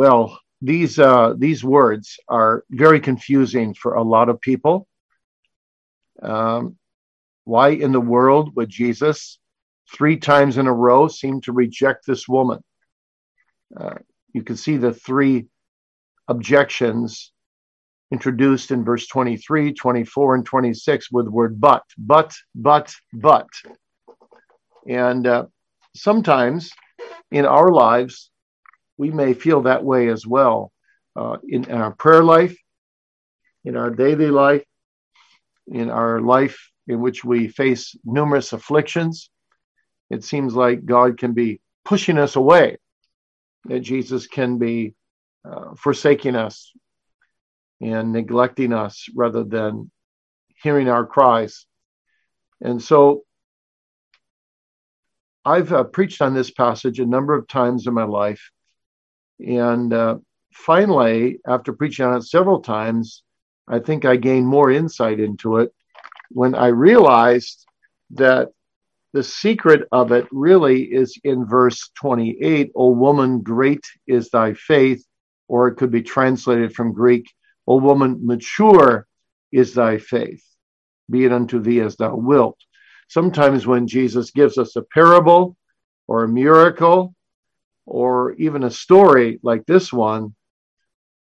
Well, these uh, these words are very confusing for a lot of people. Um, why in the world would Jesus three times in a row seem to reject this woman? Uh, you can see the three objections introduced in verse 23, 24, and 26 with the word but, but, but, but. And uh, sometimes in our lives, we may feel that way as well uh, in, our prayer life, in our daily life, in our life in which we face numerous afflictions. It seems like God can be pushing us away, that Jesus can be uh, forsaking us and neglecting us rather than hearing our cries. And so I've uh, preached on this passage a number of times in my life. And uh, finally, after preaching on it several times, I think I gained more insight into it when I realized that the secret of it really is in verse 28 O woman, great is thy faith, or it could be translated from Greek, O woman, mature is thy faith, be it unto thee as thou wilt. Sometimes when Jesus gives us a parable or a miracle or even a story like this one,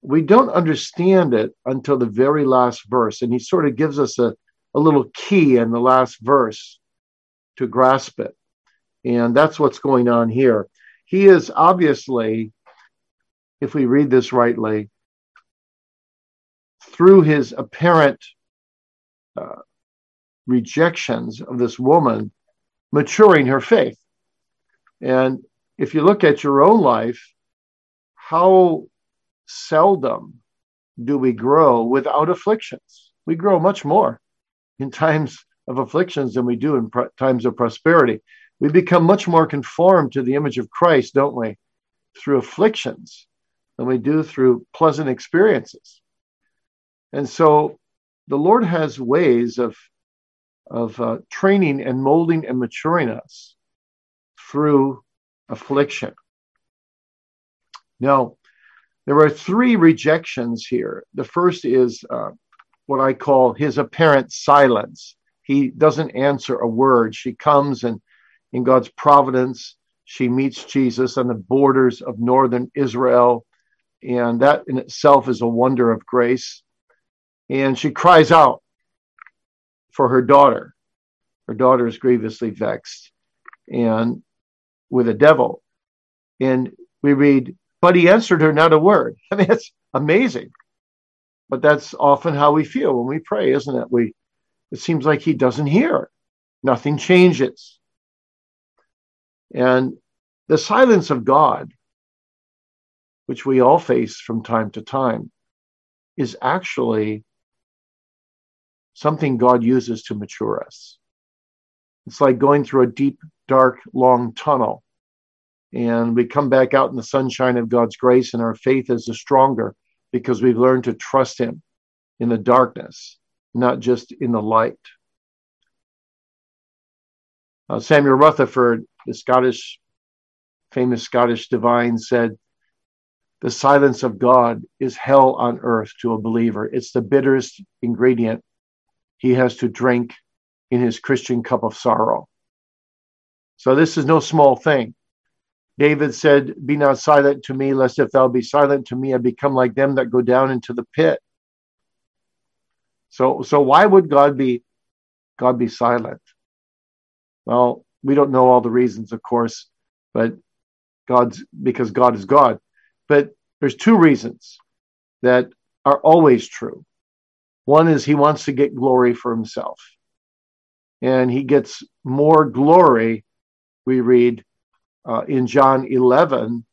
we don't understand it until the very last verse. And he sort of gives us a, a little key in the last verse to grasp it. And that's what's going on here. He is obviously, if we read this rightly, through his apparent uh, rejections of this woman maturing her faith. And if you look at your own life, how seldom do we grow without afflictions? We grow much more in times of afflictions than we do in times of prosperity. We become much more conformed to the image of Christ, don't we, through afflictions than we do through pleasant experiences. And so the Lord has ways of of uh, training and molding and maturing us through affliction. Now, there are three rejections here. The first is uh, what I call his apparent silence. He doesn't answer a word. She comes and in God's providence, she meets Jesus on the borders of northern Israel. And that in itself is a wonder of grace. And she cries out, for her daughter. Her daughter is grievously vexed and with a devil. And we read, but he answered her not a word. I mean, it's amazing. But that's often how we feel when we pray, isn't it? We it seems like he doesn't hear. Nothing changes. And the silence of God, which we all face from time to time, is actually something God uses to mature us. It's like going through a deep, dark, long tunnel. And we come back out in the sunshine of God's grace, and our faith is the stronger because we've learned to trust Him in the darkness, not just in the light. Uh, Samuel Rutherford, the Scottish, famous Scottish divine, said, The silence of God is hell on earth to a believer. It's the bitterest ingredient he has to drink in his Christian cup of sorrow. So this is no small thing. David said, Be not silent to me, lest if thou be silent to me, I become like them that go down into the pit. So, so why would God be God be silent? Well, we don't know all the reasons, of course, but God's because God is God. But there's two reasons that are always true. One is he wants to get glory for himself. And he gets more glory, we read uh, in John 11,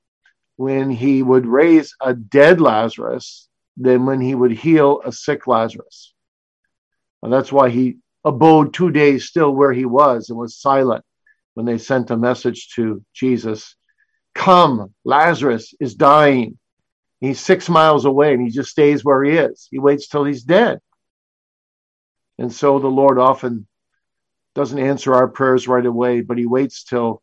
when he would raise a dead Lazarus than when he would heal a sick Lazarus. And that's why he abode two days still where he was and was silent when they sent a message to Jesus Come, Lazarus is dying. He's six miles away and he just stays where he is. He waits till he's dead. And so the Lord often doesn't answer our prayers right away, but he waits till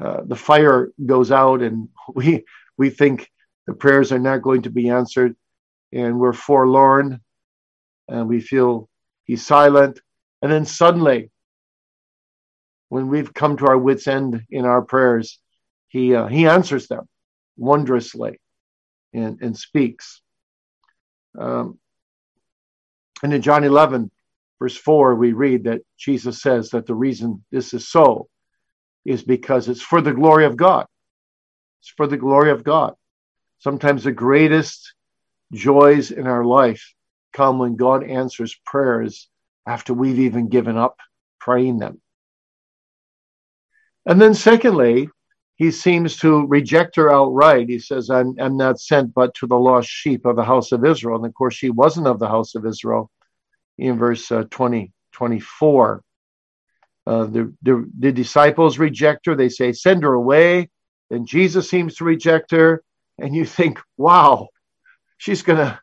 uh, the fire goes out and we we think the prayers are not going to be answered, and we're forlorn, and we feel he's silent. And then suddenly, when we've come to our wits' end in our prayers, he uh, he answers them wondrously and, and speaks. Um, and in John 11, verse 4, we read that Jesus says that the reason this is so is because it's for the glory of God. It's for the glory of God. Sometimes the greatest joys in our life come when God answers prayers after we've even given up praying them. And then, secondly, he seems to reject her outright. He says, I'm, I'm not sent but to the lost sheep of the house of Israel. And of course, she wasn't of the house of Israel in verse uh, 20, 24. Uh, the, the, the disciples reject her. They say, Send her away. Then Jesus seems to reject her. And you think, wow, she's going to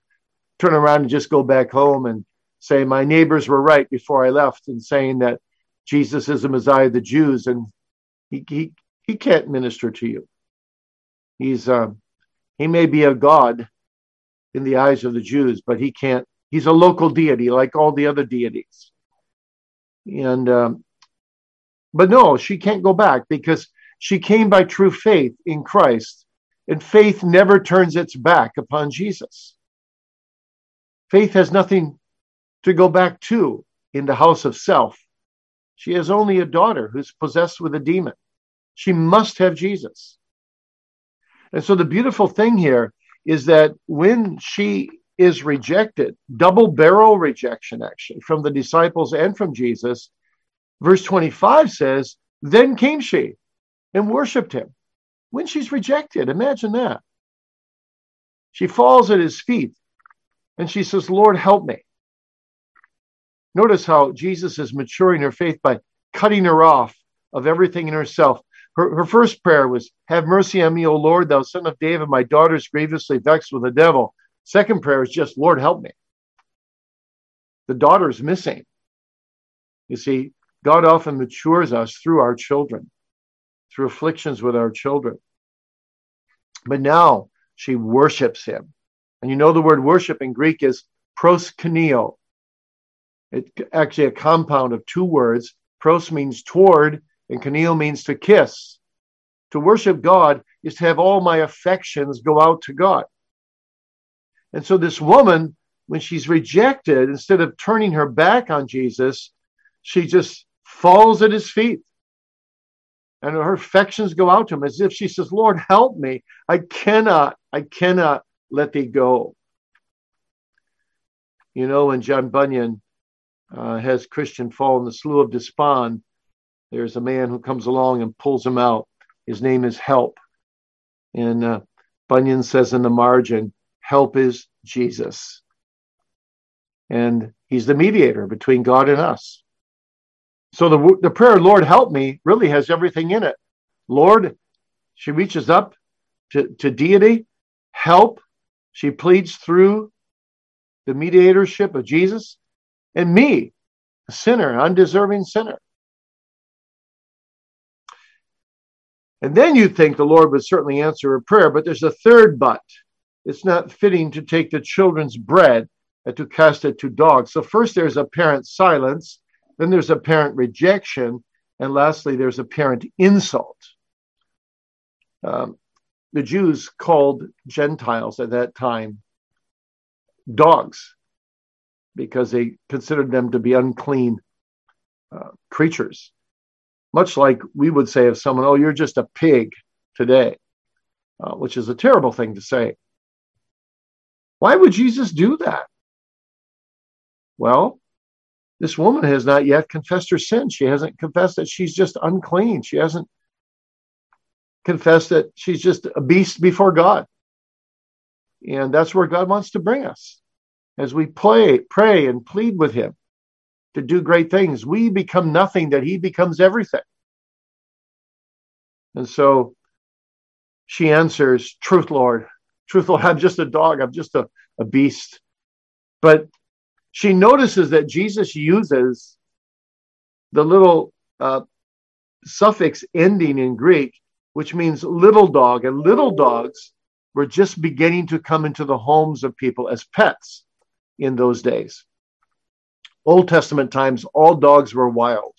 turn around and just go back home and say, My neighbors were right before I left in saying that Jesus is the Messiah of the Jews. And he, he, he can't minister to you. He's uh, he may be a god in the eyes of the Jews, but he can't. He's a local deity like all the other deities. And um, but no, she can't go back because she came by true faith in Christ, and faith never turns its back upon Jesus. Faith has nothing to go back to in the house of self. She has only a daughter who's possessed with a demon. She must have Jesus. And so the beautiful thing here is that when she is rejected, double barrel rejection actually from the disciples and from Jesus, verse 25 says, Then came she and worshiped him. When she's rejected, imagine that. She falls at his feet and she says, Lord, help me. Notice how Jesus is maturing her faith by cutting her off of everything in herself her, her first prayer was, Have mercy on me, O Lord, thou son of David, my daughter is grievously vexed with the devil. Second prayer is just, Lord, help me. The daughter is missing. You see, God often matures us through our children, through afflictions with our children. But now she worships him. And you know the word worship in Greek is proskuneo. It's actually a compound of two words. Pros means toward, and kuneo means to kiss. To worship God is to have all my affections go out to God. And so this woman, when she's rejected, instead of turning her back on Jesus, she just falls at his feet. And her affections go out to him as if she says, Lord, help me. I cannot, I cannot let thee go. You know, when John Bunyan uh, has Christian fall in the slough of despond, there's a man who comes along and pulls him out. His name is Help. And uh, Bunyan says in the margin, Help is Jesus. And he's the mediator between God and us. So the, the prayer, Lord, help me, really has everything in it. Lord, she reaches up to, to deity, help. She pleads through the mediatorship of Jesus and me, a sinner, undeserving sinner. And then you'd think the Lord would certainly answer a prayer, but there's a third but. It's not fitting to take the children's bread and to cast it to dogs. So, first there's apparent silence, then there's apparent rejection, and lastly, there's apparent insult. Um, the Jews called Gentiles at that time dogs because they considered them to be unclean uh, creatures much like we would say of someone, oh, you're just a pig today, uh, which is a terrible thing to say. Why would Jesus do that? Well, this woman has not yet confessed her sin. She hasn't confessed that she's just unclean. She hasn't confessed that she's just a beast before God. And that's where God wants to bring us as we play, pray, and plead with Him to do great things. We become nothing, that he becomes everything. And so she answers, Truth, Lord. Truth, Lord, I'm just a dog. I'm just a, a beast. But she notices that Jesus uses the little uh, suffix ending in Greek, which means little dog. And little dogs were just beginning to come into the homes of people as pets in those days. Old Testament times, all dogs were wild.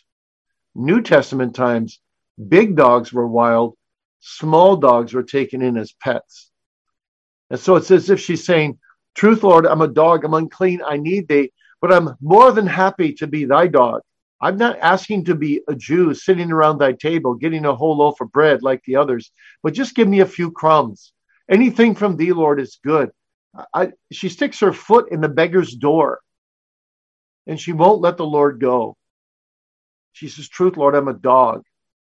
New Testament times, big dogs were wild, small dogs were taken in as pets. And so it's as if she's saying, Truth, Lord, I'm a dog, I'm unclean, I need thee, but I'm more than happy to be thy dog. I'm not asking to be a Jew sitting around thy table, getting a whole loaf of bread like the others, but just give me a few crumbs. Anything from thee, Lord, is good. I, she sticks her foot in the beggar's door and she won't let the Lord go. She says, Truth, Lord, I'm a dog.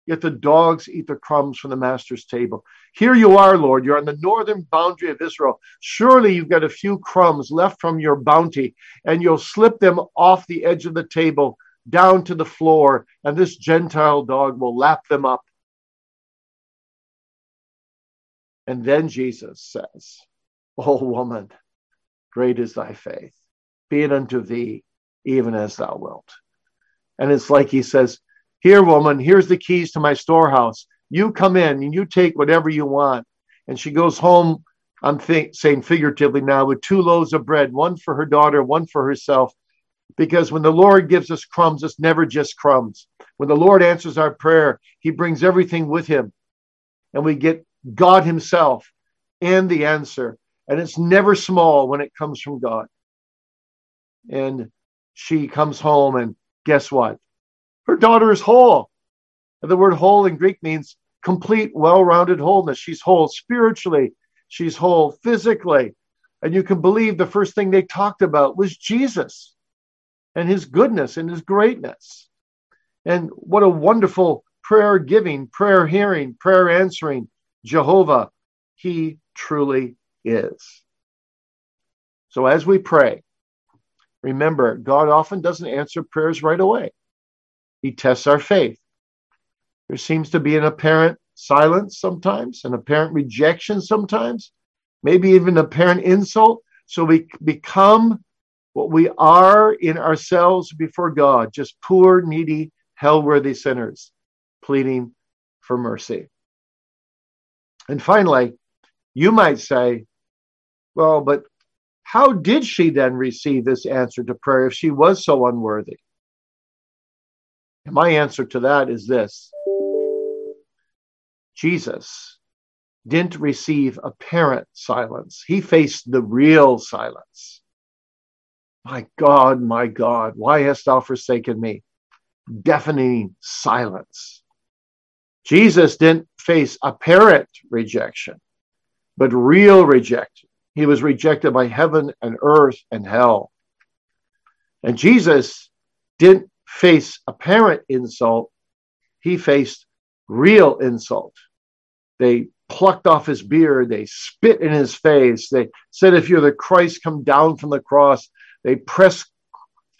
Yet the dogs eat the crumbs from the master's table. Here you are, Lord. You're on the northern boundary of Israel. Surely you've got a few crumbs left from your bounty, and you'll slip them off the edge of the table down to the floor, and this Gentile dog will lap them up. And then Jesus says, O woman, great is thy faith. Be it unto thee even as thou wilt. And it's like he says, Here, woman, here's the keys to my storehouse. You come in and you take whatever you want. And she goes home, I'm th- saying figuratively now, with two loaves of bread, one for her daughter, one for herself. Because when the Lord gives us crumbs, it's never just crumbs. When the Lord answers our prayer, he brings everything with him. And we get God himself and the answer. And it's never small when it comes from God. And she comes home and guess what? Her daughter is whole. And the word whole in Greek means complete, well rounded wholeness. She's whole spiritually, she's whole physically. And you can believe the first thing they talked about was Jesus and his goodness and his greatness. And what a wonderful prayer giving, prayer hearing, prayer answering Jehovah he truly is. So as we pray, Remember, God often doesn't answer prayers right away. He tests our faith. There seems to be an apparent silence sometimes, an apparent rejection sometimes, maybe even apparent insult. So we become what we are in ourselves before God, just poor, needy, hell worthy sinners pleading for mercy. And finally, you might say, well, but how did she then receive this answer to prayer if she was so unworthy? And my answer to that is this Jesus didn't receive apparent silence, he faced the real silence. My God, my God, why hast thou forsaken me? Deafening silence. Jesus didn't face apparent rejection, but real rejection he was rejected by heaven and earth and hell. And Jesus didn't face apparent insult, he faced real insult. They plucked off his beard, they spit in his face, they said, If you're the Christ, come down from the cross. They pressed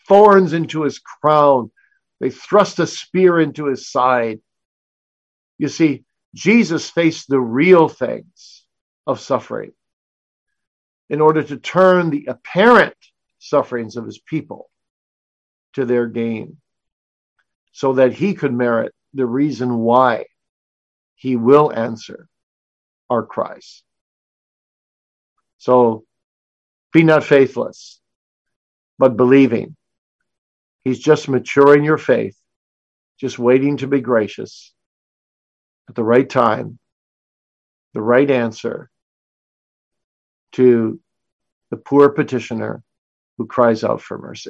thorns into his crown, they thrust a spear into his side. You see, Jesus faced the real things of suffering in order to turn the apparent sufferings of his people to their gain so that he could merit the reason why he will answer our cries. So be not faithless, but believing. He's just maturing your faith, just waiting to be gracious at the right time, the right answer to the poor petitioner who cries out for mercy.